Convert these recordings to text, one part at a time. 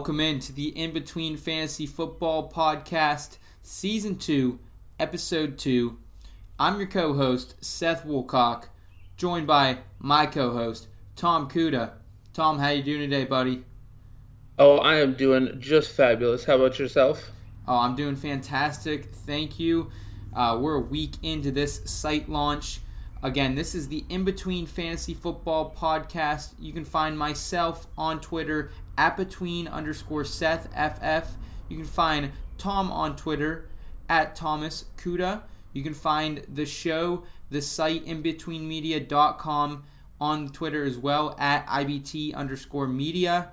Welcome into the In Between Fantasy Football Podcast, Season 2, Episode 2. I'm your co host, Seth Woolcock, joined by my co host, Tom Kuda. Tom, how you doing today, buddy? Oh, I am doing just fabulous. How about yourself? Oh, I'm doing fantastic. Thank you. Uh, we're a week into this site launch. Again, this is the In Between Fantasy Football podcast. You can find myself on Twitter at between underscore Seth FF. You can find Tom on Twitter at Thomas Kuda. You can find the show, the site inbetweenmedia.com on Twitter as well at IBT underscore media.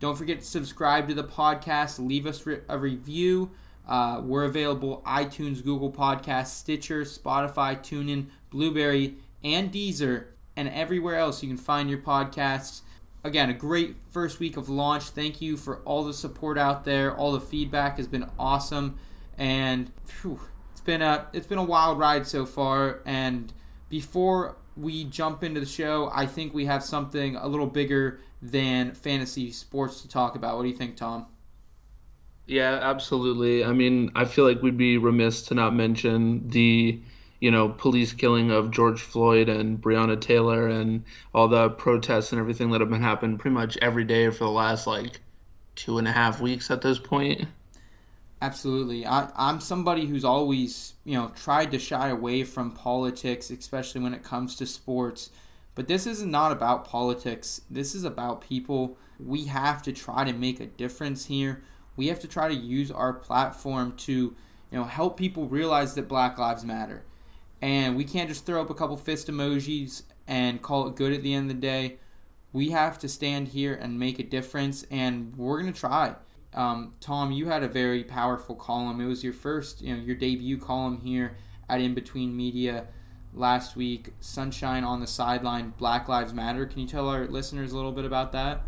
Don't forget to subscribe to the podcast. Leave us a review. Uh, we're available iTunes, Google Podcasts, Stitcher, Spotify, TuneIn, Blubrry, and Deezer, and everywhere else you can find your podcasts. Again, a great first week of launch. Thank you for all the support out there. All the feedback has been awesome, and whew, it's been a it's been a wild ride so far. And before we jump into the show, I think we have something a little bigger than fantasy sports to talk about. What do you think, Tom? Yeah, absolutely. I mean, I feel like we'd be remiss to not mention the, you know, police killing of George Floyd and Breonna Taylor and all the protests and everything that have been happening pretty much every day for the last like two and a half weeks at this point. Absolutely. I, I'm somebody who's always, you know, tried to shy away from politics, especially when it comes to sports. But this is not about politics. This is about people. We have to try to make a difference here. We have to try to use our platform to, you know, help people realize that Black Lives Matter. And we can't just throw up a couple fist emojis and call it good at the end of the day. We have to stand here and make a difference, and we're going to try. Um, Tom, you had a very powerful column. It was your first, you know, your debut column here at In Between Media last week. Sunshine on the sideline, Black Lives Matter. Can you tell our listeners a little bit about that?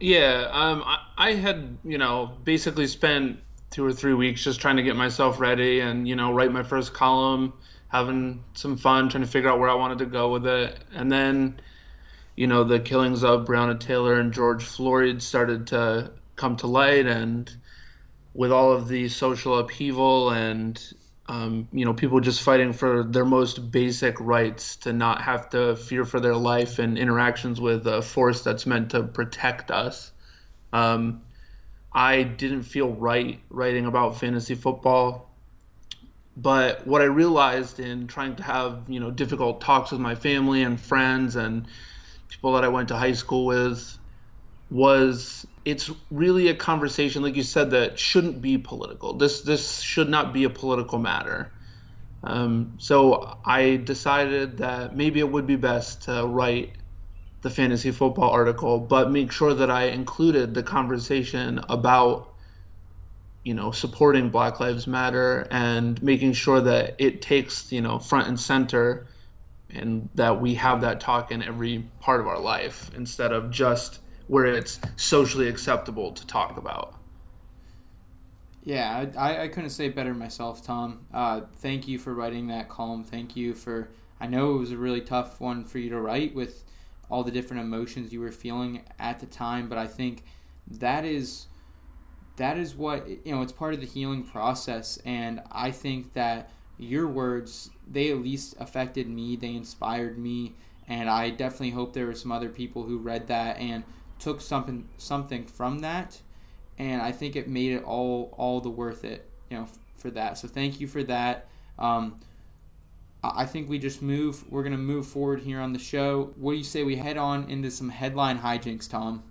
Yeah, um, I, I had, you know, basically spent two or three weeks just trying to get myself ready and, you know, write my first column, having some fun, trying to figure out where I wanted to go with it. And then, you know, the killings of Breonna Taylor and George Floyd started to come to light and with all of the social upheaval and um, you know people just fighting for their most basic rights to not have to fear for their life and interactions with a force that's meant to protect us um, i didn't feel right writing about fantasy football but what i realized in trying to have you know difficult talks with my family and friends and people that i went to high school with was it's really a conversation, like you said, that shouldn't be political. This this should not be a political matter. Um, so I decided that maybe it would be best to write the fantasy football article, but make sure that I included the conversation about you know supporting Black Lives Matter and making sure that it takes you know front and center, and that we have that talk in every part of our life instead of just where it's socially acceptable to talk about. Yeah, I, I couldn't say better myself, Tom. Uh, thank you for writing that column. Thank you for. I know it was a really tough one for you to write with all the different emotions you were feeling at the time, but I think that is that is what you know. It's part of the healing process, and I think that your words they at least affected me. They inspired me, and I definitely hope there were some other people who read that and took something something from that, and I think it made it all all the worth it, you know, for that. So thank you for that. Um, I think we just move. We're gonna move forward here on the show. What do you say we head on into some headline hijinks, Tom?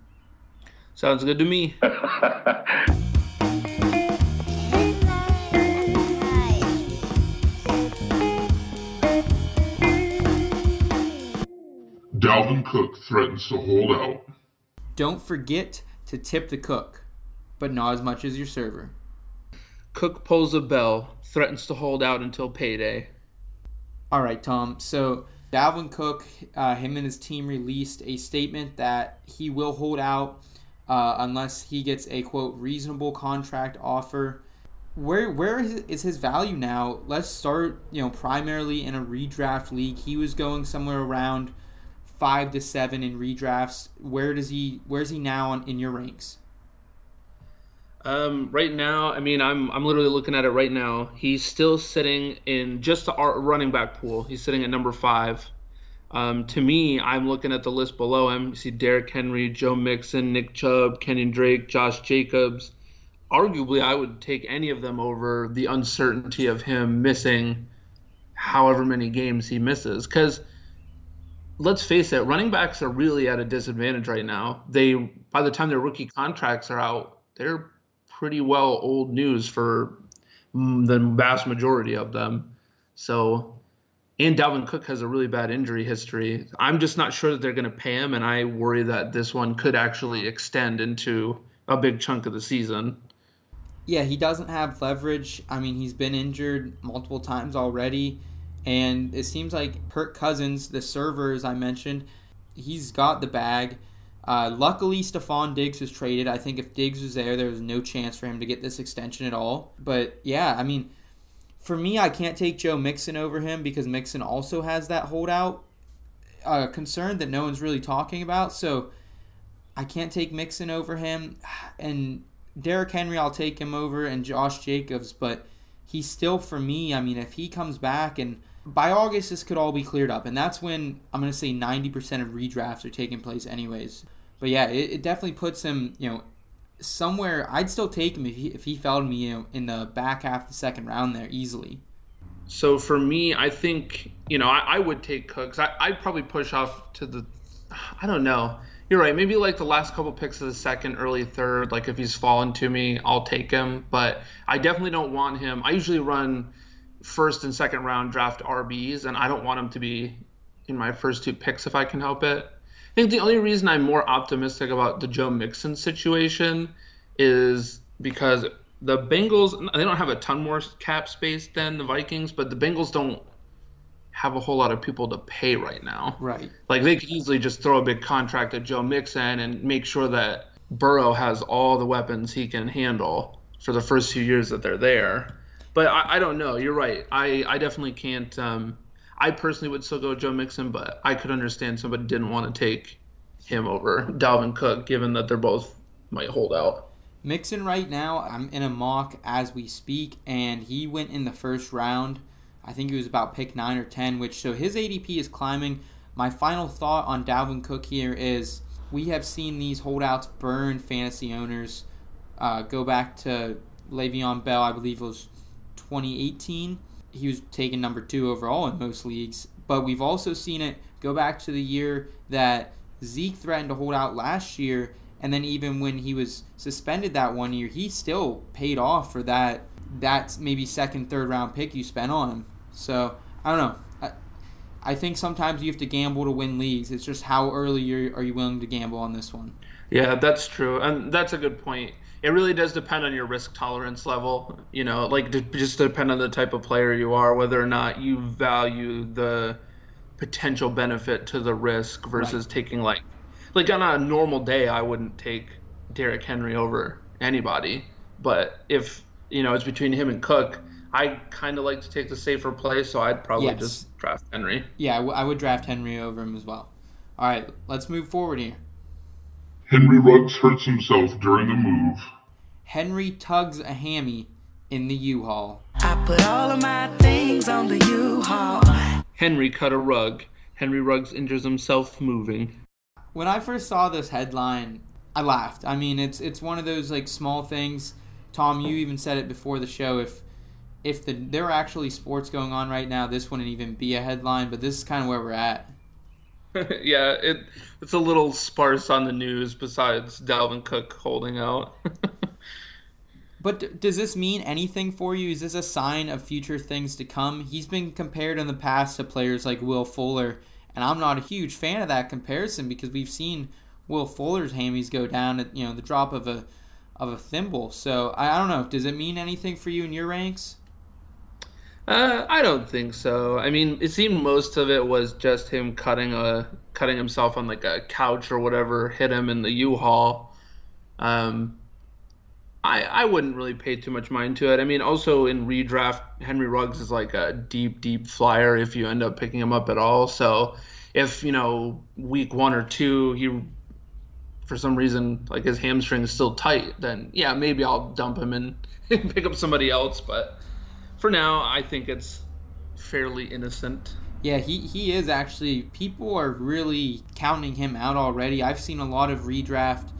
Sounds good to me. Dalvin Cook threatens to hold out. Don't forget to tip the cook, but not as much as your server. Cook pulls a bell, threatens to hold out until payday. All right, Tom. So Dalvin Cook, uh, him and his team released a statement that he will hold out uh, unless he gets a quote reasonable contract offer. Where where is his value now? Let's start. You know, primarily in a redraft league, he was going somewhere around five to seven in redrafts. Where does he? Where's he now on, in your ranks? Um, right now, I mean, I'm I'm literally looking at it right now. He's still sitting in just the running back pool. He's sitting at number five. Um, to me, I'm looking at the list below him. You see Derrick Henry, Joe Mixon, Nick Chubb, Kenyon Drake, Josh Jacobs. Arguably, I would take any of them over the uncertainty of him missing however many games he misses. Because let's face it, running backs are really at a disadvantage right now. They by the time their rookie contracts are out, they're pretty well old news for the vast majority of them. So, and Dalvin Cook has a really bad injury history. I'm just not sure that they're going to pay him, and I worry that this one could actually extend into a big chunk of the season. Yeah, he doesn't have leverage. I mean, he's been injured multiple times already, and it seems like Kirk Cousins, the server as I mentioned, he's got the bag. Uh, luckily, Stefon Diggs was traded. I think if Diggs was there, there was no chance for him to get this extension at all. But yeah, I mean, for me, I can't take Joe Mixon over him because Mixon also has that holdout uh, concern that no one's really talking about. So I can't take Mixon over him. And Derrick Henry, I'll take him over, and Josh Jacobs. But he's still, for me, I mean, if he comes back and by August, this could all be cleared up, and that's when I'm going to say 90% of redrafts are taking place, anyways. But yeah, it, it definitely puts him, you know, somewhere. I'd still take him if he, if he fell to me, you know, in the back half of the second round there easily. So for me, I think you know I, I would take Cooks. I, I'd probably push off to the, I don't know. You're right. Maybe like the last couple picks of the second, early third. Like if he's fallen to me, I'll take him. But I definitely don't want him. I usually run first and second round draft RBs, and I don't want him to be in my first two picks if I can help it. I think the only reason I'm more optimistic about the Joe Mixon situation is because the Bengals they don't have a ton more cap space than the Vikings, but the Bengals don't have a whole lot of people to pay right now. Right. Like they could easily just throw a big contract at Joe Mixon and make sure that Burrow has all the weapons he can handle for the first few years that they're there. But I, I don't know. You're right. I, I definitely can't um, I personally would still go Joe Mixon, but I could understand somebody didn't want to take him over Dalvin Cook, given that they're both might hold out. Mixon right now, I'm in a mock as we speak, and he went in the first round. I think he was about pick nine or ten, which so his ADP is climbing. My final thought on Dalvin Cook here is we have seen these holdouts burn fantasy owners. Uh, go back to Le'Veon Bell, I believe it was 2018 he was taken number two overall in most leagues. But we've also seen it go back to the year that Zeke threatened to hold out last year, and then even when he was suspended that one year, he still paid off for that that maybe second, third round pick you spent on him. So I don't know. I, I think sometimes you have to gamble to win leagues. It's just how early are you willing to gamble on this one. Yeah, that's true, and that's a good point it really does depend on your risk tolerance level. You know, like just depend on the type of player you are, whether or not you value the potential benefit to the risk versus right. taking like, like on a normal day, I wouldn't take Derrick Henry over anybody. But if you know it's between him and Cook, I kind of like to take the safer play, so I'd probably yes. just draft Henry. Yeah, I, w- I would draft Henry over him as well. All right, let's move forward here. Henry Ruggs hurts himself during the move. Henry tugs a hammy in the U-Haul. I put all of my things on the U-Haul. Henry cut a rug. Henry Ruggs injures himself moving. When I first saw this headline, I laughed. I mean, it's it's one of those like small things. Tom, you even said it before the show. If if the, there were actually sports going on right now, this wouldn't even be a headline. But this is kind of where we're at. yeah, it it's a little sparse on the news besides Dalvin Cook holding out. But does this mean anything for you? Is this a sign of future things to come? He's been compared in the past to players like Will Fuller, and I'm not a huge fan of that comparison because we've seen Will Fuller's hammies go down at you know the drop of a of a thimble. So I, I don't know. Does it mean anything for you in your ranks? Uh, I don't think so. I mean, it seemed most of it was just him cutting a cutting himself on like a couch or whatever, hit him in the U-Haul. Um, I, I wouldn't really pay too much mind to it. I mean, also in redraft, Henry Ruggs is like a deep, deep flyer if you end up picking him up at all. So if you know week one or two he for some reason like his hamstring is still tight, then yeah, maybe I'll dump him and pick up somebody else. But for now, I think it's fairly innocent. Yeah, he, he is actually. People are really counting him out already. I've seen a lot of redraft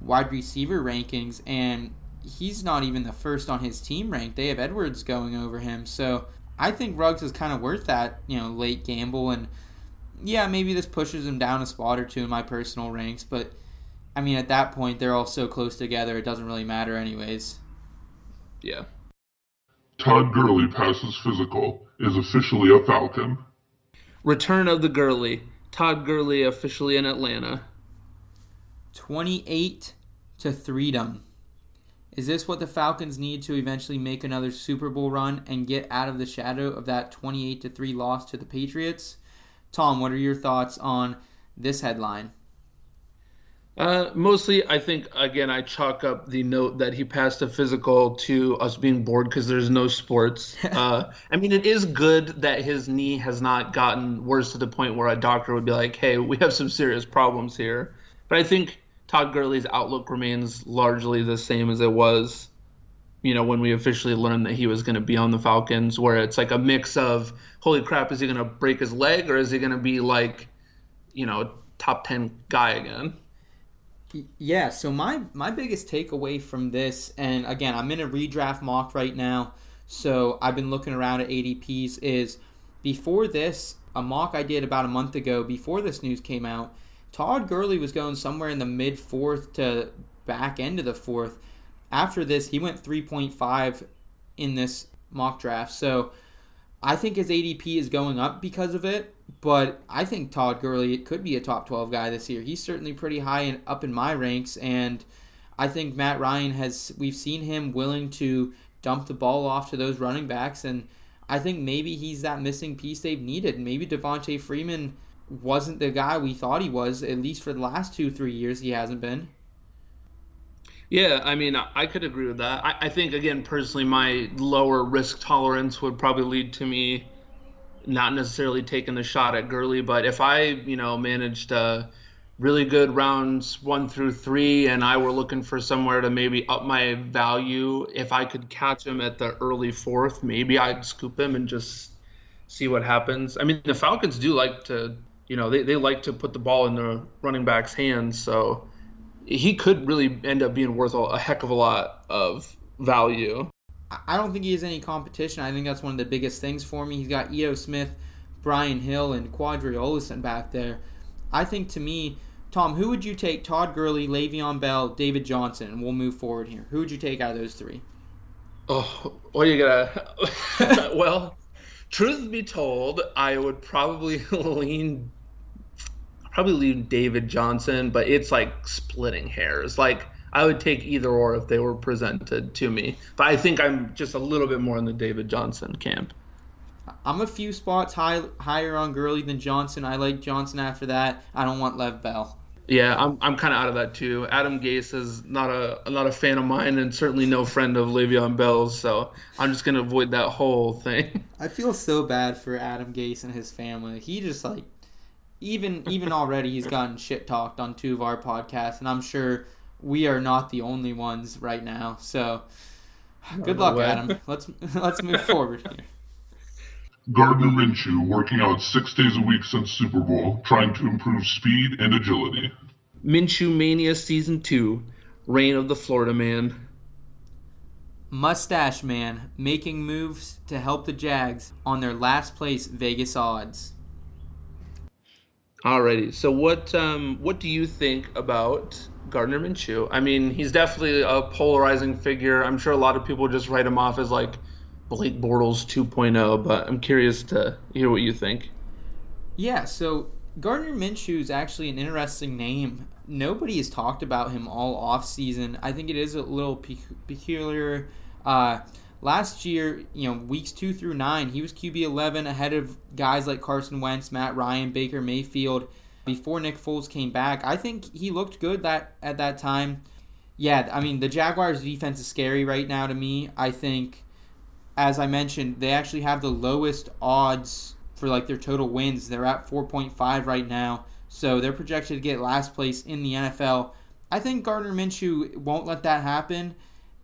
wide receiver rankings, and he's not even the first on his team rank. They have Edwards going over him. So I think Ruggs is kind of worth that, you know, late gamble. And yeah, maybe this pushes him down a spot or two in my personal ranks, but I mean, at that point, they're all so close together, it doesn't really matter, anyways. Yeah. Todd Gurley passes physical, is officially a Falcon. Return of the Gurley. Todd Gurley officially in Atlanta. 28 to freedom. Is this what the Falcons need to eventually make another Super Bowl run and get out of the shadow of that 28 to 3 loss to the Patriots? Tom, what are your thoughts on this headline? Uh, mostly, I think again, I chalk up the note that he passed a physical to us being bored because there's no sports. uh, I mean, it is good that his knee has not gotten worse to the point where a doctor would be like, "Hey, we have some serious problems here." But I think Todd Gurley's outlook remains largely the same as it was, you know, when we officially learned that he was going to be on the Falcons, where it's like a mix of, "Holy crap, is he going to break his leg, or is he going to be like, you know, top ten guy again?" Yeah, so my my biggest takeaway from this, and again, I'm in a redraft mock right now, so I've been looking around at ADPs. Is before this, a mock I did about a month ago, before this news came out, Todd Gurley was going somewhere in the mid fourth to back end of the fourth. After this, he went 3.5 in this mock draft. So I think his ADP is going up because of it, but I think Todd Gurley could be a top 12 guy this year. He's certainly pretty high and up in my ranks, and I think Matt Ryan has, we've seen him willing to dump the ball off to those running backs, and I think maybe he's that missing piece they've needed. Maybe Devonta Freeman wasn't the guy we thought he was, at least for the last two, three years, he hasn't been. Yeah, I mean, I could agree with that. I, I, think, again, personally, my lower risk tolerance would probably lead to me not necessarily taking the shot at Gurley. But if I, you know, managed uh, really good rounds one through three and I were looking for somewhere to maybe up my value, if I could catch him at the early fourth, maybe I'd scoop him and just see what happens. I mean, the Falcons do like to, you know, they, they like to put the ball in the running back's hands. So he could really end up being worth a heck of a lot of value. I don't think he has any competition. I think that's one of the biggest things for me. He's got Ito Smith, Brian Hill, and Qadree Ollison back there. I think to me, Tom, who would you take? Todd Gurley, Le'Veon Bell, David Johnson, and we'll move forward here. Who would you take out of those three? Oh, what are you gonna? well, truth be told, I would probably lean probably leave David Johnson, but it's like splitting hairs. Like I would take either or if they were presented to me. But I think I'm just a little bit more in the David Johnson camp. I'm a few spots high, higher on Gurley than Johnson. I like Johnson after that. I don't want Lev Bell. Yeah, I'm I'm kind of out of that too. Adam Gase is not a not a fan of mine, and certainly no friend of Le'Veon Bell's. So I'm just gonna avoid that whole thing. I feel so bad for Adam Gase and his family. He just like even even already he's gotten shit talked on two of our podcasts, and I'm sure we are not the only ones right now. So good luck, Adam. Let's let's move forward here. Gardner Minshew working out six days a week since Super Bowl, trying to improve speed and agility. Minshew Mania Season 2, Reign of the Florida Man. Mustache Man making moves to help the Jags on their last place Vegas odds. Alrighty. So what um, what do you think about Gardner Minshew? I mean, he's definitely a polarizing figure. I'm sure a lot of people just write him off as like Blake Bortles 2.0, but I'm curious to hear what you think. Yeah. So Gardner Minshew is actually an interesting name. Nobody has talked about him all off season. I think it is a little peculiar. Uh, last year, you know, weeks two through nine, he was QB 11 ahead of guys like Carson Wentz, Matt Ryan, Baker Mayfield. Before Nick Foles came back, I think he looked good that at that time. Yeah, I mean the Jaguars' defense is scary right now to me. I think, as I mentioned, they actually have the lowest odds for like their total wins. They're at 4.5 right now, so they're projected to get last place in the NFL. I think Gardner Minshew won't let that happen,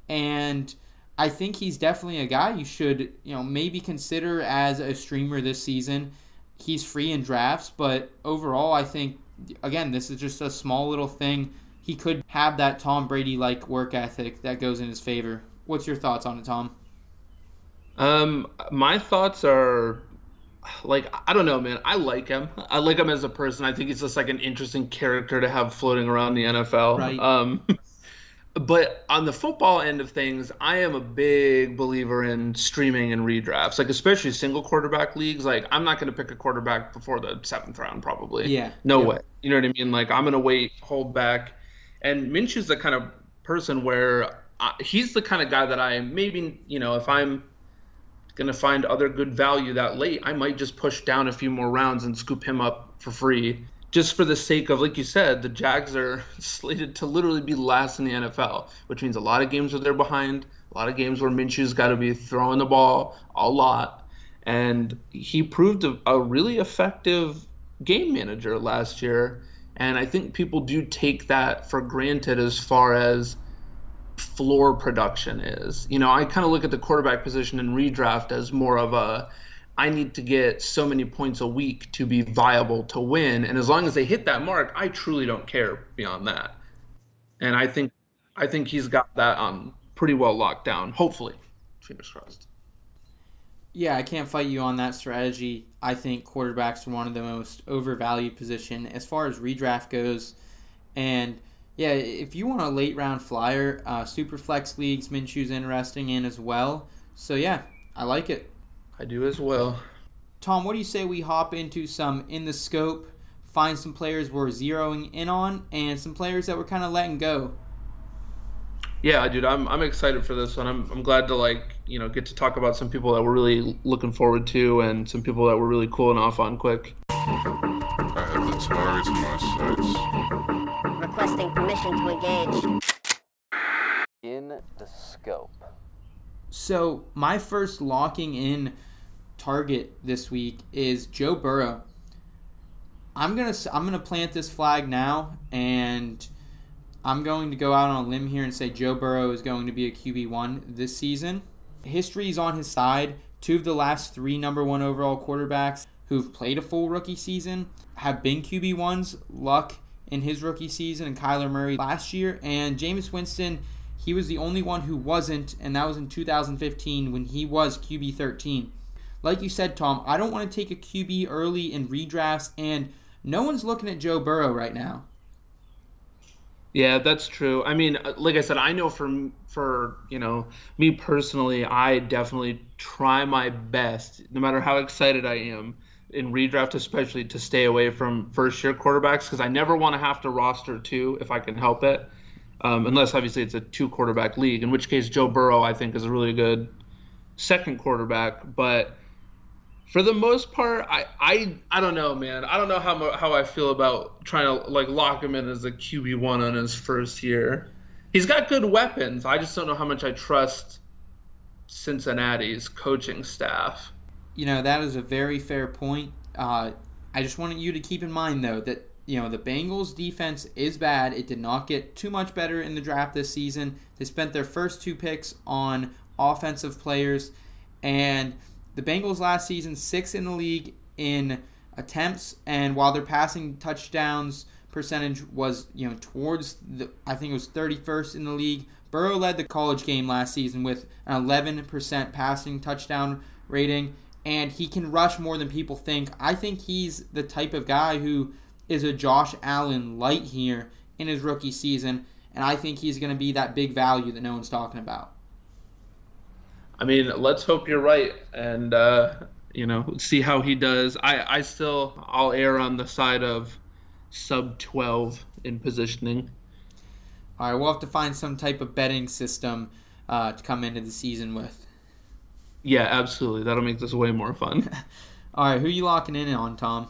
and I think he's definitely a guy you should you know maybe consider as a streamer this season. He's free in drafts, but overall, I think again this is just a small little thing. He could have that Tom Brady like work ethic that goes in his favor. What's your thoughts on it, Tom? Um, my thoughts are like I don't know, man. I like him. I like him as a person. I think he's just like an interesting character to have floating around the NFL. Right. Um, but on the football end of things, I am a big believer in streaming and redrafts, like especially single quarterback leagues. Like I'm not going to pick a quarterback before the seventh round, probably. Yeah. No yeah. way. You know what I mean? Like I'm going to wait, hold back. And Minshew's the kind of person where I, he's the kind of guy that I maybe you know if I'm going to find other good value that late, I might just push down a few more rounds and scoop him up for free. Just for the sake of, like you said, the Jags are slated to literally be last in the NFL, which means a lot of games where they're behind, a lot of games where Minshew's got to be throwing the ball a lot. And he proved a, a really effective game manager last year. And I think people do take that for granted as far as floor production is. You know, I kind of look at the quarterback position in redraft as more of a I need to get so many points a week to be viable to win, and as long as they hit that mark, I truly don't care beyond that. And I think I think he's got that um pretty well locked down. Hopefully, fingers crossed. Yeah, I can't fight you on that strategy. I think quarterbacks are one of the most overvalued position as far as redraft goes, and yeah, if you want a late round flyer, uh, super flex leagues, Minshew's interesting in as well. So yeah, I like it. I do as well. Tom, what do you say we hop into some in the scope, find some players we're zeroing in on, and some players that we're kind of letting go? Yeah, dude, I'm I'm excited for this one. I'm I'm glad to like you know get to talk about some people that we're really looking forward to, and some people that we're really cooling off on quick. I have the target in my sights. Requesting permission to engage. In the scope. So my first locking in target this week is Joe Burrow. I'm gonna I'm gonna plant this flag now, and I'm going to go out on a limb here and say Joe Burrow is going to be a QB one this season. History is on his side. Two of the last three number one overall quarterbacks who've played a full rookie season have been QB ones. Luck in his rookie season and Kyler Murray last year, and Jameis Winston. He was the only one who wasn't, and that was in 2015 when he was QB 13. Like you said, Tom, I don't want to take a QB early in redrafts, and no one's looking at Joe Burrow right now. Yeah, that's true. I mean, like I said, I know for for you know me personally, I definitely try my best, no matter how excited I am in redraft, especially to stay away from first year quarterbacks because I never want to have to roster two if I can help it, um, unless obviously it's a two quarterback league, in which case Joe Burrow I think is a really good second quarterback, but for the most part, I, I I don't know, man. I don't know how how I feel about trying to like lock him in as a QB one on his first year. He's got good weapons. I just don't know how much I trust Cincinnati's coaching staff. You know that is a very fair point. Uh, I just wanted you to keep in mind though that you know the Bengals defense is bad. It did not get too much better in the draft this season. They spent their first two picks on offensive players, and the Bengals last season sixth in the league in attempts, and while their passing touchdowns percentage was you know towards the I think it was 31st in the league. Burrow led the college game last season with an 11% passing touchdown rating, and he can rush more than people think. I think he's the type of guy who is a Josh Allen light here in his rookie season, and I think he's going to be that big value that no one's talking about. I mean, let's hope you're right, and uh, you know, see how he does. I, I still, I'll err on the side of sub 12 in positioning. All right, we'll have to find some type of betting system uh, to come into the season with. Yeah, absolutely. That'll make this way more fun. All right, who you locking in on, Tom?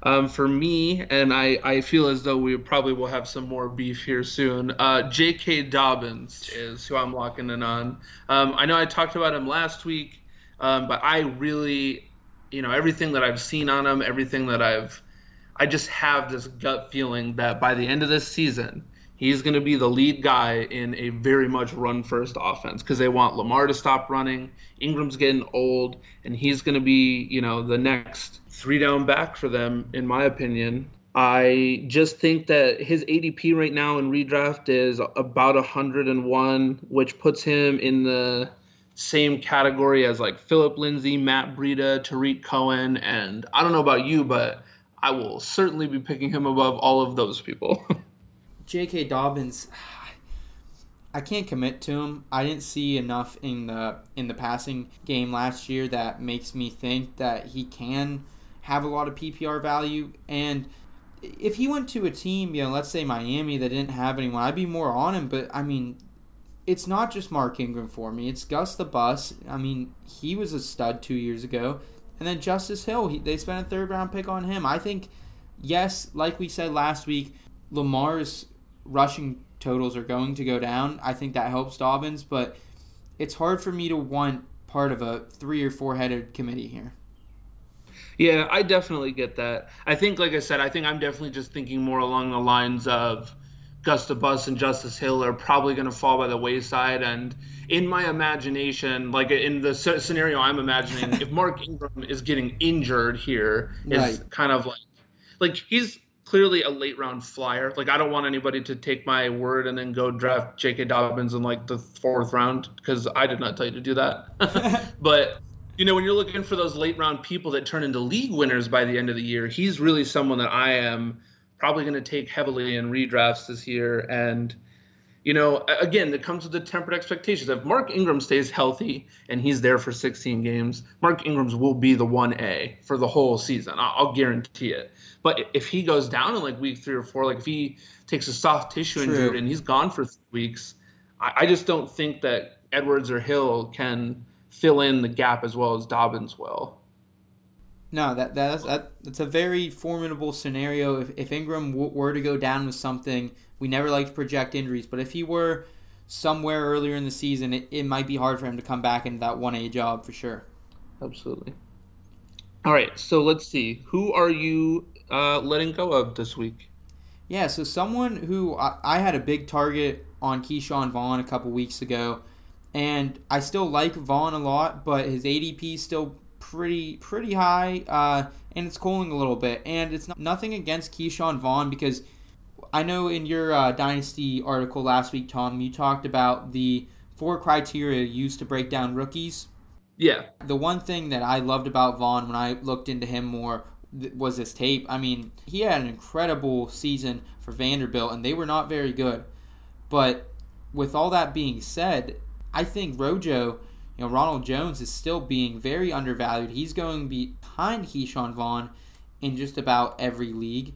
Um, for me, and I, I feel as though we probably will have some more beef here soon. Uh, J.K. Dobbins is who I'm locking in on. Um, I know I talked about him last week, um, but I really you know, everything that I've seen on him, everything that I've, I just have this gut feeling that by the end of this season, he's going to be the lead guy in a very much run first offense because they want Lamar to stop running. Ingram's getting old, and he's going to be, you know, the next three down back for them, in my opinion. I just think that his ADP right now in redraft is about 101, which puts him in the same category as like Phillip Lindsay, Matt Breida, Tarik Cohen, and I don't know about you, but I will certainly be picking him above all of those people. J.K. Dobbins, I can't commit to him. I didn't see enough in the in the passing game last year that makes me think that he can have a lot of PPR value. And if he went to a team, you know, let's say Miami that didn't have anyone, I'd be more on him. But I mean, it's not just Mark Ingram for me. It's Gus the Bus. I mean, he was a stud two years ago. And then Justice Hill, he, they spent a third round pick on him. I think, yes, like we said last week, Lamar's rushing totals are going to go down. I think that helps Dobbins, but it's hard for me to want part of a three or four headed committee here. Yeah, I definitely get that. I think, like I said, I think I'm definitely just thinking more along the lines of Gus the Bus and Justice Hill are probably going to fall by the wayside. And in my imagination, like in the scenario I'm imagining, if Mark Ingram is getting injured here, is right. kind of like like he's clearly a late round flyer. Like I don't want anybody to take my word and then go draft J.K. Dobbins in like the fourth round because I did not tell you to do that. but you know when you're looking for those late round people that turn into league winners by the end of the year, he's really someone that I am probably going to take heavily in redrafts this year and you know, again, it comes with the tempered expectations. If Mark Ingram stays healthy and he's there for 16 games, Mark Ingram's will be the 1A for the whole season. I'll, guarantee it. But if he goes down in like week three or four, like if he takes a soft tissue True. injury and he's gone for three weeks, I, I just don't think that Edwards or Hill can fill in the gap as well as Dobbins will. No, that that's that, that's a very formidable scenario. If, if Ingram w- were to go down with something, we never like to project injuries, but if he were somewhere earlier in the season, it, it might be hard for him to come back into that one A job for sure. Absolutely. All right, so let's see. Who are you uh, letting go of this week? Yeah, so someone who I, I had a big target on Ke'Shawn Vaughn a couple weeks ago, and I still like Vaughn a lot, but his ADP is still pretty pretty high, uh, and it's cooling a little bit. And it's not, nothing against Ke'Shawn Vaughn because I know in your uh, Dynasty article last week, Tom, you talked about the four criteria used to break down rookies. Yeah. The one thing that I loved about Vaughn when I looked into him more was his tape. I mean, he had an incredible season for Vanderbilt, and they were not very good. But with all that being said, I think Rojo you know, Ronald Jones is still being very undervalued. He's going behind Ke'Shawn Vaughn in just about every league.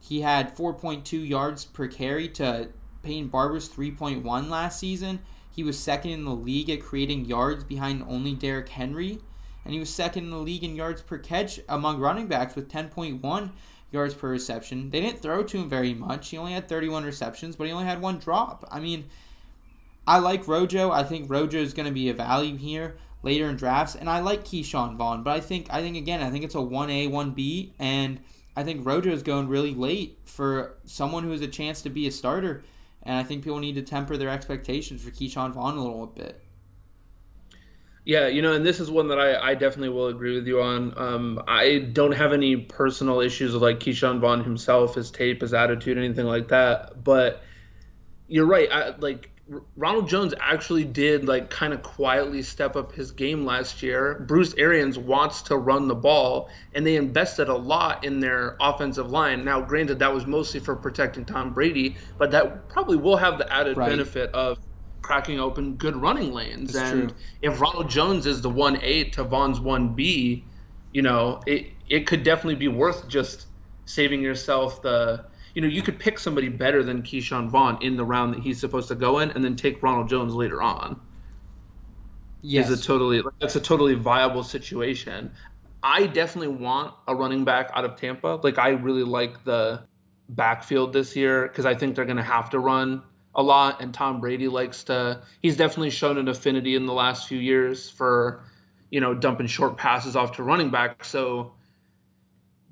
He had 4.2 yards per carry to Peyton Barber's 3.1 last season. He was second in the league at creating yards behind only Derrick Henry. And he was second in the league in yards per catch among running backs with 10.1 yards per reception. They didn't throw to him very much. He only had 31 receptions, but he only had one drop. I mean, I like Rojo. I think Rojo is going to be a value here later in drafts, and I like Ke'Shawn Vaughn. But I think I think again, I think it's a one A, one B, and I think Rojo is going really late for someone who has a chance to be a starter. And I think people need to temper their expectations for Ke'Shawn Vaughn a little bit. Yeah, you know, and this is one that I, I definitely will agree with you on. Um, I don't have any personal issues with like Ke'Shawn Vaughn himself, his tape, his attitude, anything like that. But you're right. I, like Ronald Jones actually did like kind of quietly step up his game last year. Bruce Arians wants to run the ball, and they invested a lot in their offensive line. Now, granted, that was mostly for protecting Tom Brady, but that probably will have the added right. benefit of cracking open good running lanes. That's and true. if Ronald Jones is the one A to Vaughn's one B, you know, it it could definitely be worth just saving yourself the you know, you could pick somebody better than Ke'Shawn Vaughn in the round that he's supposed to go in, and then take Ronald Jones later on. Yes, is a totally that's a totally viable situation. I definitely want a running back out of Tampa. Like I really like the backfield this year because I think they're going to have to run a lot, and Tom Brady likes to. He's definitely shown an affinity in the last few years for you know, dumping short passes off to running back. So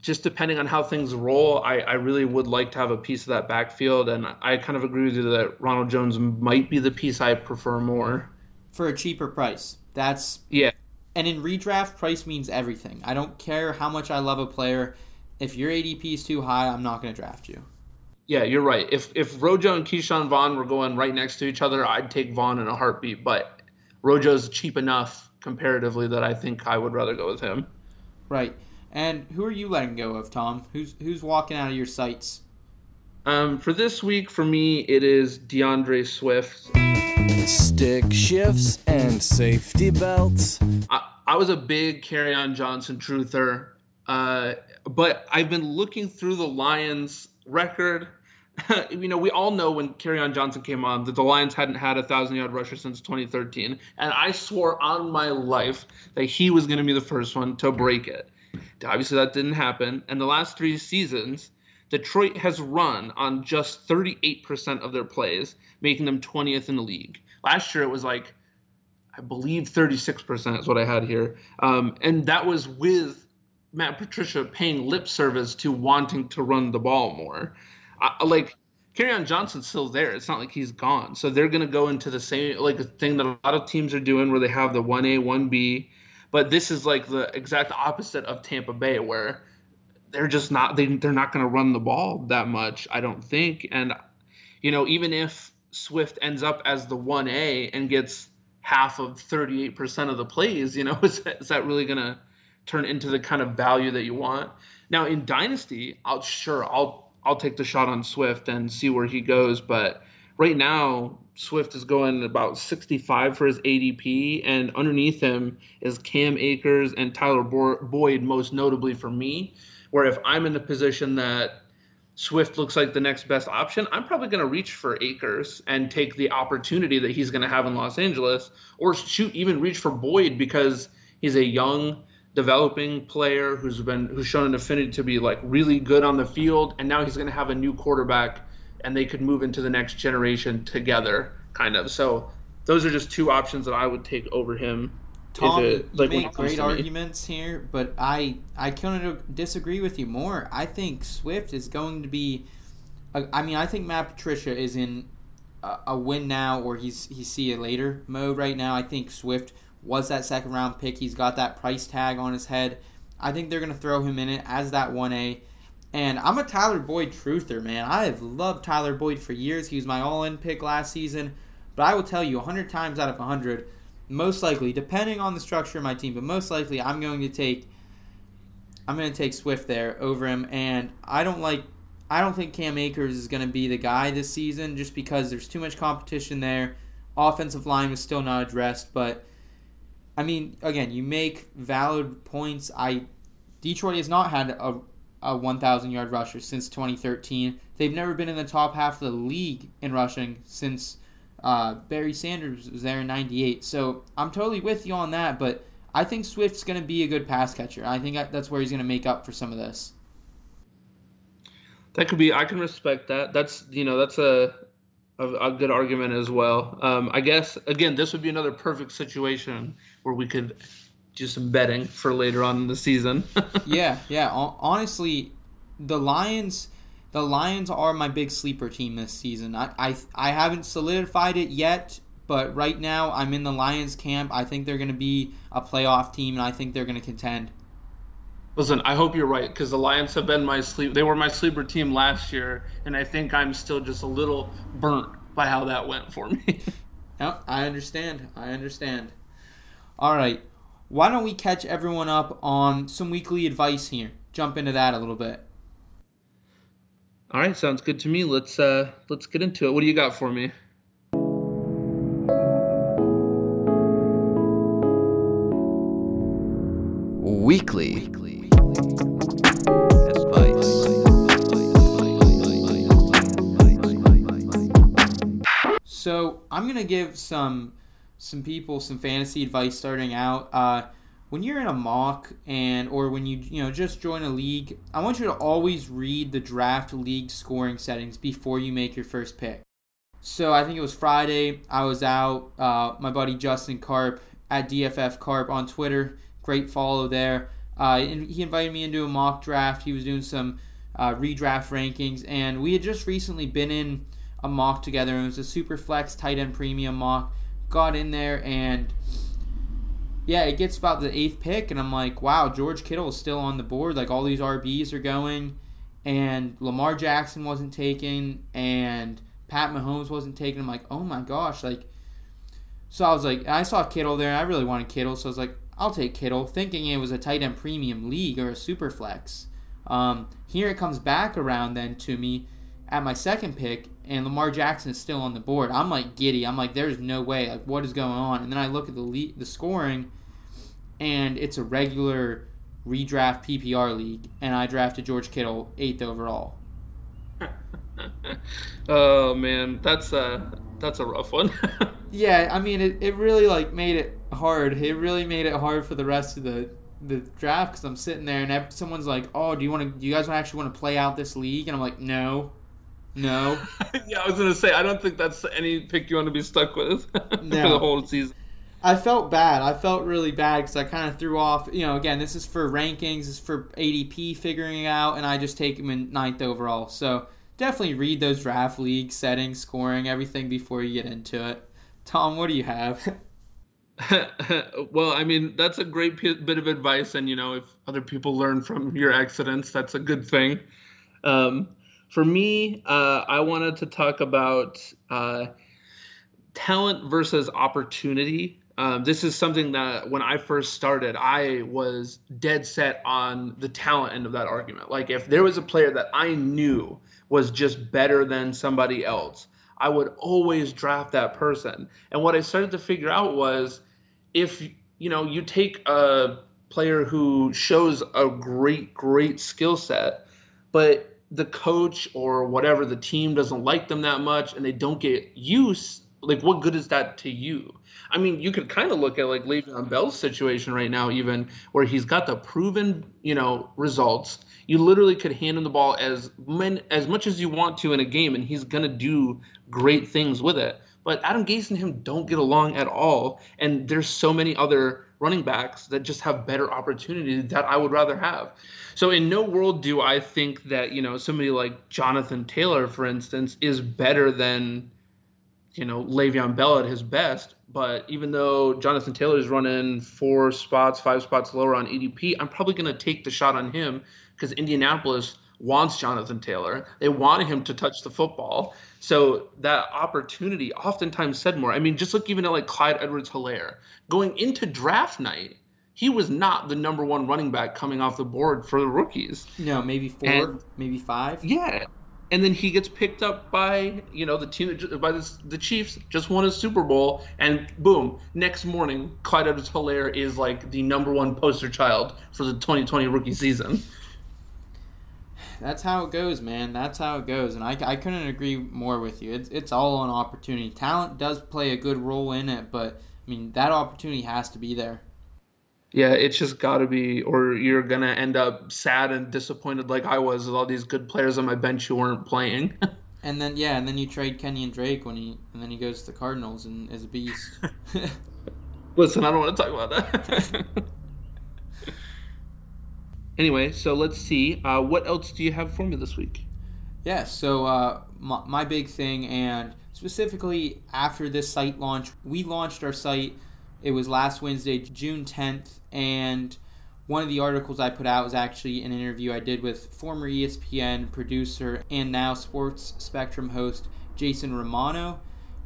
just depending on how things roll, I, I really would like to have a piece of that backfield. And I kind of agree with you that Ronald Jones might be the piece I prefer more. For a cheaper price. That's Yeah. And in redraft, price means everything. I don't care how much I love a player. If your ADP is too high, I'm not going to draft you. Yeah, you're right. If if Rojo and Ke'Shawn Vaughn were going right next to each other, I'd take Vaughn in a heartbeat. But Rojo's cheap enough comparatively that I think I would rather go with him. Right. And who are you letting go of, Tom? Who's who's walking out of your sights? Um, for this week, for me, it is D'Andre Swift. Stick shifts and safety belts. I, I was a big Kerryon Johnson truther, uh, but I've been looking through the Lions record. you know, we all know when Kerryon Johnson came on that the Lions hadn't had a thousand yard rusher since 2013, and I swore on my life that he was going to be the first one to break it. Obviously, that didn't happen. And the last three seasons, Detroit has run on just 38% of their plays, making them 20th in the league. Last year, it was like, I believe 36% is what I had here. Um, and that was with Matt Patricia paying lip service to wanting to run the ball more. I, like, on Johnson's still there. It's not like he's gone. So they're going to go into the same like a thing that a lot of teams are doing where they have the 1A, 1B but this is like the exact opposite of Tampa Bay, where they're just not they they're not going to run the ball that much. I don't think. And you know, even if Swift ends up as the one A and gets half of 38% of the plays, you know, is is that really going to turn into the kind of value that you want? Now in Dynasty, I'll sure I'll I'll take the shot on Swift and see where he goes, but right now Swift is going about 65 for his ADP, and underneath him is Cam Akers and Tyler Boyd, most notably for me. Where if I'm in the position that Swift looks like the next best option, I'm probably going to reach for Akers and take the opportunity that he's going to have in Los Angeles, or shoot, even reach for Boyd because he's a young, developing player who's been who's shown an affinity to be like really good on the field, and now he's going to have a new quarterback and they could move into the next generation together, kind of. So those are just two options that I would take over him. Tom, it, like, you make great arguments here, but I I couldn't disagree with you more. I think Swift is going to be. Uh, I mean, I think Matt Patricia is in a, a win now or he's he's see it later mode right now. I think Swift was that second round pick. He's got that price tag on his head. I think they're going to throw him in it as that 1A. And I'm a Tyler Boyd truther, man. I have loved Tyler Boyd for years. He was my all in pick last season. But I will tell you, 100 times out of 100, most likely, depending on the structure of my team, but most likely I'm going to take. I'm going to take Swift there over him, and I don't like. I don't think Cam Akers is going to be the guy this season, just because there's too much competition there. Offensive line was still not addressed, but I mean, again, you make valid points. I Detroit has not had a a 1,000 yard rusher since 2013. They've never been in the top half of the league in rushing since uh, Barry Sanders was there in 98. So I'm totally with you on that, but I think Swift's going to be a good pass catcher. I think that's where he's going to make up for some of this. That could be. I can respect that. That's you know that's a a, a good argument as well. Um, I guess again this would be another perfect situation where we could do some betting for later on in the season. yeah, yeah. Honestly, the Lions, the Lions are my big sleeper team this season. I, I, I haven't solidified it yet, but right now I'm in the Lions camp. I think they're going to be a playoff team, and I think they're going to contend. Listen, I hope you're right because the Lions have been my sleep. They were my sleeper team last year, and I think I'm still just a little burnt by how that went for me. yep, I understand. I understand. All right why don't we catch everyone up on some weekly advice here? Jump into that a little bit. All right, sounds good to me. Let's uh let's get into it. What do you got for me? Weekly. Weekly. So I'm gonna give some some people some fantasy advice starting out. Uh, when you're in a mock and or when you you know just join a league, I want you to always read the draft league scoring settings before you make your first pick. So I think it was Friday. I was out. Uh, my buddy Justin Carp at DFF Carp on Twitter. Great follow there. Uh, and he invited me into a mock draft. He was doing some uh, redraft rankings, and we had just recently been in a mock together. It was a super flex tight end premium mock. Got in there, and yeah, it gets about the eighth pick, and I'm like, wow, George Kittle is still on the board. Like all these RBs are going, and Lamar Jackson wasn't taken, and Pat Mahomes wasn't taken. I'm like, oh my gosh, like. So I was like, I saw Kittle there, and I really wanted Kittle, so I was like, I'll take Kittle, thinking it was a tight end premium league or a super flex. Um, here it comes back around then to me at my second pick, and Lamar Jackson is still on the board. I'm like giddy. I'm like, there's no way. Like, what is going on? And then I look at the le- the scoring, and it's a regular redraft PPR league, and I drafted George Kittle eighth overall. oh man, that's a that's a rough one. yeah, I mean, it, it really like made it hard. It really made it hard for the rest of the the draft because I'm sitting there and someone's like, "Oh, do you want to? Do you guys actually want to play out this league?" And I'm like, "No, no." yeah, I was gonna say I don't think that's any pick you want to be stuck with no. for the whole season. I felt bad. I felt really bad because I kind of threw off. You know, again, this is for rankings, this is for ADP figuring out, and I just take him in ninth overall. So definitely read those draft league settings, scoring, everything before you get into it. Tom, what do you have? well, I mean, that's a great bit of advice, and you know, if other people learn from your accidents, that's a good thing. Um, for me, uh, I wanted to talk about uh, talent versus opportunity. Um, this is something that when I first started, I was dead set on the talent end of that argument. Like, if there was a player that I knew was just better than somebody else, I would always draft that person. And what I started to figure out was if you know you take a player who shows a great great skill set, but the coach or whatever the team doesn't like them that much and they don't get use like what good is that to you? I mean, you could kind of look at like Le'Veon Bell's situation right now, even where he's got the proven, you know, results. You literally could hand him the ball as men, as much as you want to in a game, and he's gonna do great things with it. But Adam Gase and him don't get along at all, and there's so many other running backs that just have better opportunity that I would rather have. So in no world do I think that you know somebody like Jonathan Taylor, for instance, is better than you know Le'Veon Bell at his best. But even though Jonathan Taylor is running four spots, five spots lower on ADP, I'm probably going to take the shot on him because Indianapolis wants Jonathan Taylor. They wanted him to touch the football. So that opportunity oftentimes said more. I mean, just look even at like Clyde Edwards Helaire. Going into draft night, he was not the number one running back coming off the board for the rookies. No, maybe four, and, maybe five. Yeah and then he gets picked up by you know the team by the, the Chiefs just won a Super Bowl and boom next morning Clyde Edwards-Helaire is like the number one poster child for the 2020 rookie season. That's how it goes, man. That's how it goes, and I, I couldn't agree more with you. It's it's all on opportunity. Talent does play a good role in it, but I mean that opportunity has to be there yeah, it's just got to be, or you're gonna end up sad and disappointed like I was with all these good players on my bench who weren't playing. and then yeah, and then you trade Kenyan Drake when he, and then he goes to the Cardinals and is a beast. Listen, I don't want to talk about that. anyway, so let's see. Uh, what else do you have for me this week? Yeah, so uh, my, my big thing, and specifically after this site launch, we launched our site it was last Wednesday, June 10th, and one of the articles I put out was actually an interview I did with former ESPN producer and now Sports Spectrum host Jason Romano.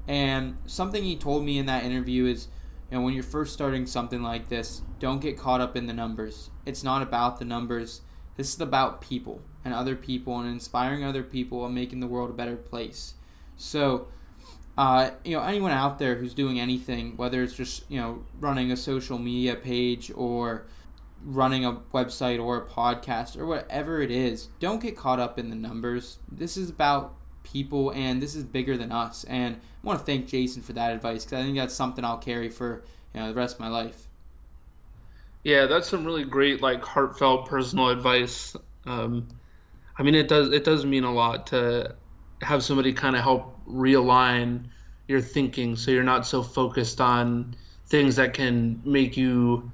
And something he told me in that interview is, you know, when you're first starting something like this, don't get caught up in the numbers. It's not about the numbers. This is about people and other people and inspiring other people and making the world a better place. So, uh, you know, anyone out there who's doing anything, whether it's just you know running a social media page or running a website or a podcast or whatever it is, don't get caught up in the numbers. This is about people, and this is bigger than us. And I want to thank Jason for that advice because I think that's something I'll carry for you know the rest of my life. Yeah, that's some really great, like heartfelt, personal advice. Um, I mean, it does it does mean a lot to have somebody kind of help realign your thinking so you're not so focused on things that can make you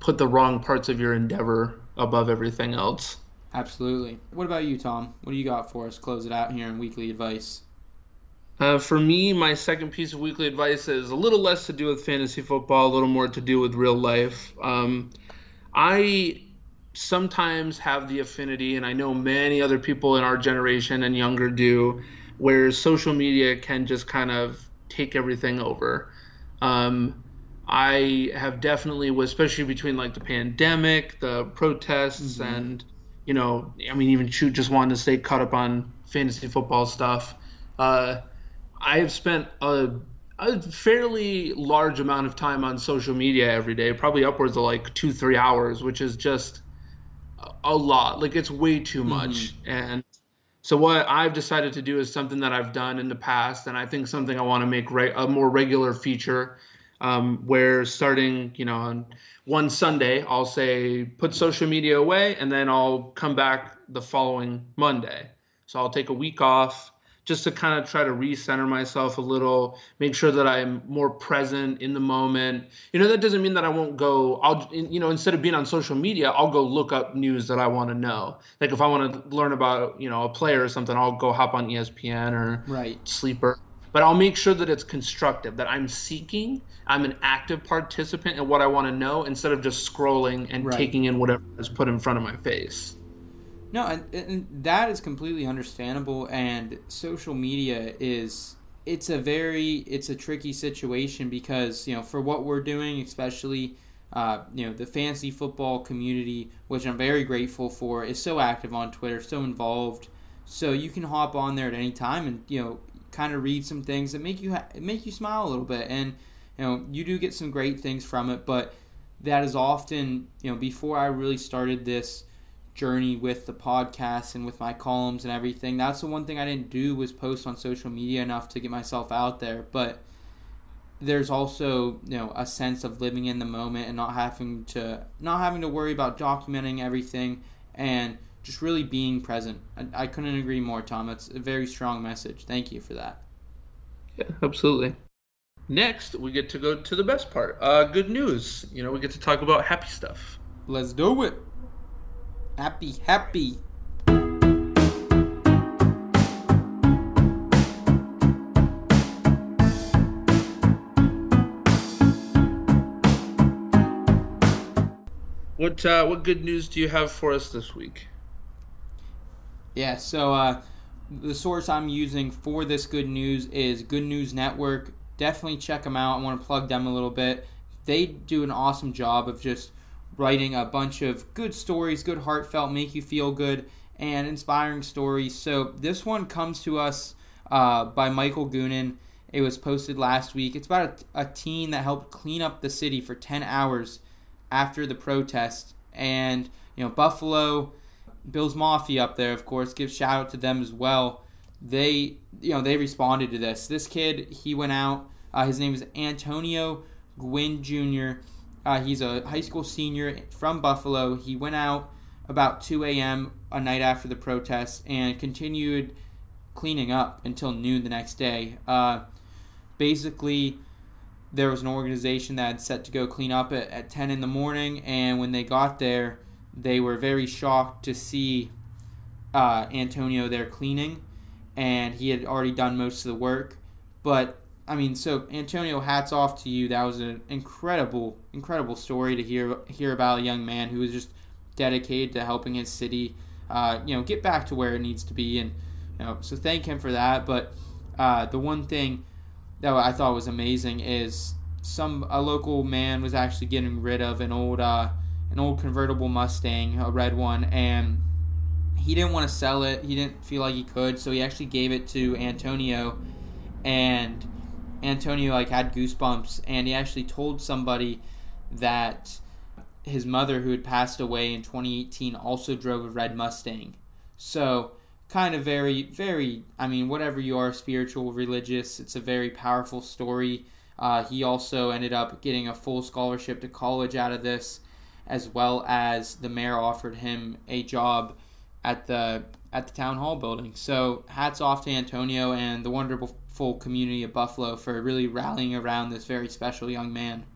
put the wrong parts of your endeavor above everything else. Absolutely. What about you, Tom? What do you got for us? Close it out here in weekly advice. Uh, for me, my second piece of weekly advice is a little less to do with fantasy football, a little more to do with real life. Um, I sometimes have the affinity, and I know many other people in our generation and younger do, where social media can just kind of take everything over. Um, I have definitely, especially between like the pandemic, the protests, mm-hmm. and you know, I mean, even shoot, just wanting to stay caught up on fantasy football stuff. Uh, I have spent a, a fairly large amount of time on social media every day, probably upwards of like two, three hours, which is just a lot. Like it's way too mm-hmm. much. Mm-hmm. And so what I've decided to do is something that I've done in the past, and I think something I want to make re- a more regular feature. Um, where starting, you know, on one Sunday, I'll say put social media away, and then I'll come back the following Monday. So I'll take a week off, just to kind of try to recenter myself a little, make sure that I'm more present in the moment. You know, that doesn't mean that I won't go, I'll, you know, instead of being on social media, I'll go look up news that I want to know. Like if I want to learn about, you know, a player or something, I'll go hop on ESPN or right. Sleeper. But I'll make sure that it's constructive, that I'm seeking, I'm an active participant in what I want to know instead of just scrolling and right. taking in whatever is put in front of my face. No, and, and that is completely understandable. And social media is it's a very it's a tricky situation because you know for what we're doing, especially uh, you know the fantasy football community, which I'm very grateful for, is so active on Twitter, so involved. So you can hop on there at any time and you know kind of read some things that make you ha- make you smile a little bit, and you know you do get some great things from it. But that is often you know before I really started this journey with the podcast and with my columns and everything. That's the one thing I didn't do was post on social media enough to get myself out there. But there's also you know a sense of living in the moment and not having to not having to worry about documenting everything and just really being present. I, I couldn't agree more, Tom. That's a very strong message. Thank you for that. Yeah, absolutely. Next, we get to go to the best part. Uh, good news. You know, we get to talk about happy stuff. Let's do it. Happy, happy. What uh, what good news do you have for us this week? Yeah, so uh, the source I'm using for this good news is Good News Network. Definitely check them out. I want to plug them a little bit. They do an awesome job of just writing a bunch of good stories, good heartfelt, make you feel good, and inspiring stories. So this one comes to us uh, by Michael Goonan. It was posted last week. It's about a, a teen that helped clean up the city for 10 hours after the protest. And, you know, Buffalo, Bills Mafia up there, of course, give shout out to them as well. They, you know, they responded to this. This kid, he went out. Uh, his name is Antonio Gwynn Jr. Uh, he's a high school senior from Buffalo. He went out about 2 a.m. a night after the protest and continued cleaning up until noon the next day. Uh, basically, there was an organization that had set to go clean up at, at 10 in the morning, and when they got there, they were very shocked to see uh, Antonio there cleaning, and he had already done most of the work. But I mean, so Antonio, hats off to you. That was an incredible, incredible story to hear hear about a young man who was just dedicated to helping his city, uh, you know, get back to where it needs to be. And you know, so thank him for that. But uh, the one thing that I thought was amazing is some a local man was actually getting rid of an old uh, an old convertible Mustang, a red one, and he didn't want to sell it. He didn't feel like he could, so he actually gave it to Antonio, and Antonio like had goosebumps, and he actually told somebody that his mother, who had passed away in 2018, also drove a red Mustang. So kind of very, very. I mean, whatever you are, spiritual, religious, it's a very powerful story. Uh, he also ended up getting a full scholarship to college out of this, as well as the mayor offered him a job at the at the town hall building. So hats off to Antonio and the wonderful community of Buffalo for really rallying around this very special young man.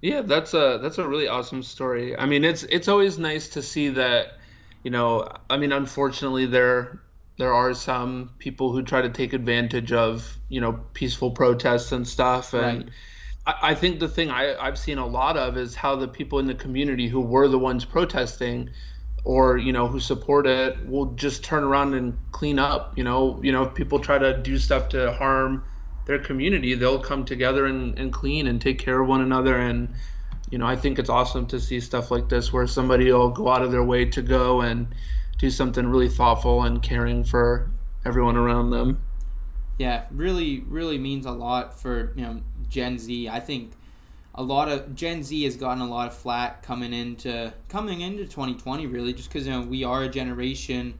Yeah, that's a that's a really awesome story. I mean, it's it's always nice to see that, you know, I mean, unfortunately there there are some people who try to take advantage of, you know, peaceful protests and stuff and Right. I, I think the thing I, I've seen a lot of is how the people in the community who were the ones protesting or, you know, who support it will just turn around and clean up. You know, you know, if people try to do stuff to harm their community, they'll come together and, and clean and take care of one another. And, you know, I think it's awesome to see stuff like this where somebody will go out of their way to go and do something really thoughtful and caring for everyone around them. Yeah, really, really means a lot for you know Gen Z. I think a lot of Gen Z has gotten a lot of flack coming into coming into 2020. Really, just because you know we are a generation.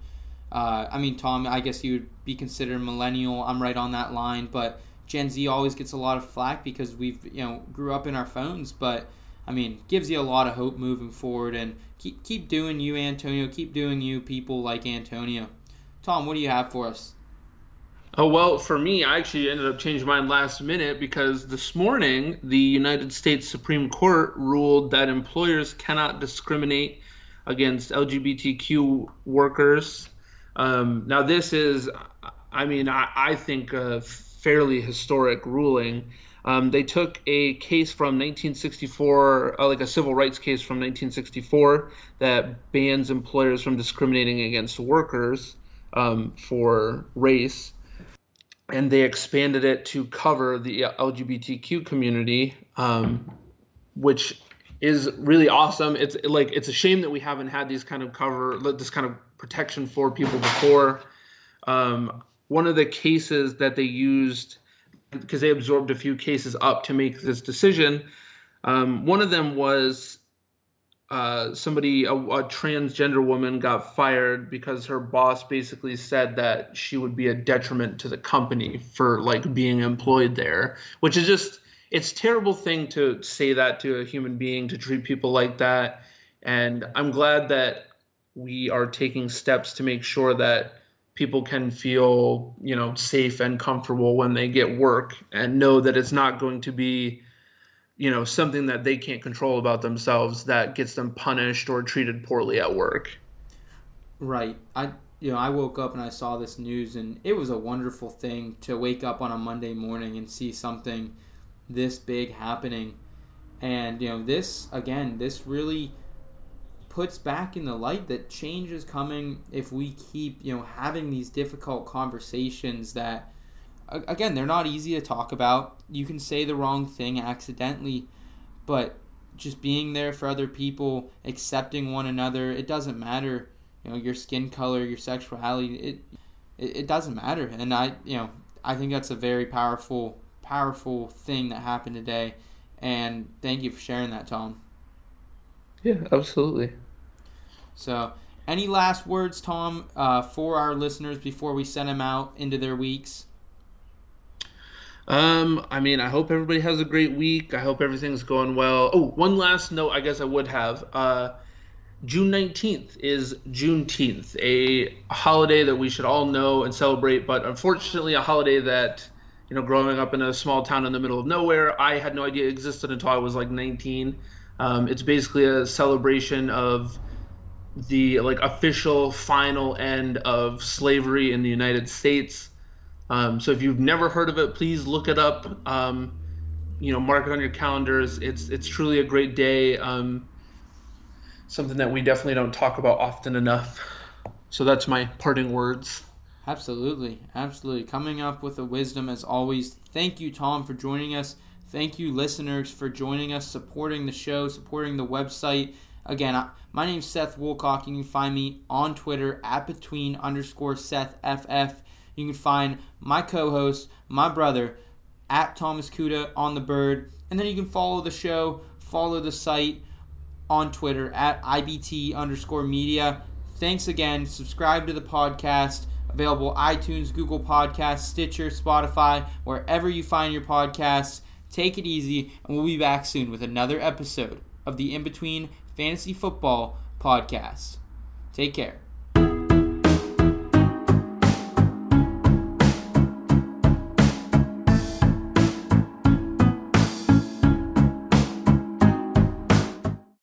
Uh, I mean, Tom, I guess you would be considered millennial. I'm right on that line, but Gen Z always gets a lot of flack because we've you know grew up in our phones. But I mean, gives you a lot of hope moving forward, and keep keep doing you, Antonio. Keep doing you, people like Antonio. Tom, what do you have for us? Oh, well, for me, I actually ended up changing mine last minute because this morning the United States Supreme Court ruled that employers cannot discriminate against LGBTQ workers. Um, now, this is, I mean, I, I think a fairly historic ruling. Um, they took a case from 1964, uh, like a civil rights case from 1964, that bans employers from discriminating against workers um, for race and they expanded it to cover the LGBTQ community, um, which is really awesome. It's like it's a shame that we haven't had these kind of cover, this kind of protection for people before. Um, one of the cases that they used, because they absorbed a few cases up to make this decision, um, one of them was uh, somebody, a, a transgender woman, got fired because her boss basically said that she would be a detriment to the company for like being employed there, which is just it's terrible thing to say that to a human being to treat people like that. And I'm glad that we are taking steps to make sure that people can feel you know safe and comfortable when they get work and know that it's not going to be you know something that they can't control about themselves that gets them punished or treated poorly at work Right. I you know, I woke up and I saw this news and it was a wonderful thing to wake up on a Monday morning and see something this big happening. And you know, this again, this really puts back in the light that change is coming if we keep, you know, having these difficult conversations that again, they're not easy to talk about. You can say the wrong thing accidentally, but just being there for other people, accepting one another, it doesn't matter, you know, your skin color, your sexuality, it it, it doesn't matter. And I, you know, I think that's a very powerful powerful thing that happened today. And thank you for sharing that, Tom. yeah absolutely So, any last words, Tom, uh, for our listeners before we send them out into their weeks? Um i mean i hope everybody has a great week i hope everything's going well oh one last note i guess i would have uh June 19th is Juneteenth, a holiday that we should all know and celebrate, but unfortunately, a holiday that, you know, growing up in a small town in the middle of nowhere, I had no idea existed until I was like 19. Um, it's basically a celebration of the like official final end of slavery in the United States. Um, so if you've never heard of it, please look it up. Um, you know, mark it on your calendars. It's it's truly a great day. Um, something that we definitely don't talk about often enough. So that's my parting words. Absolutely, absolutely. Coming up with the wisdom as always. Thank you, Tom, for joining us. Thank you, listeners, for joining us, supporting the show, supporting the website. Again, my name's Seth Woolcock. You can find me on Twitter at between underscore Seth FF. You can find my co-host, my brother, at Thomas Kuda on the bird, and then you can follow the show, follow the site on Twitter at IBT underscore media. Thanks again. Subscribe to the podcast. Available iTunes, Google Podcasts, Stitcher, Spotify, wherever you find your podcasts. Take it easy, and we'll be back soon with another episode of the In Between Fantasy Football Podcast. Take care.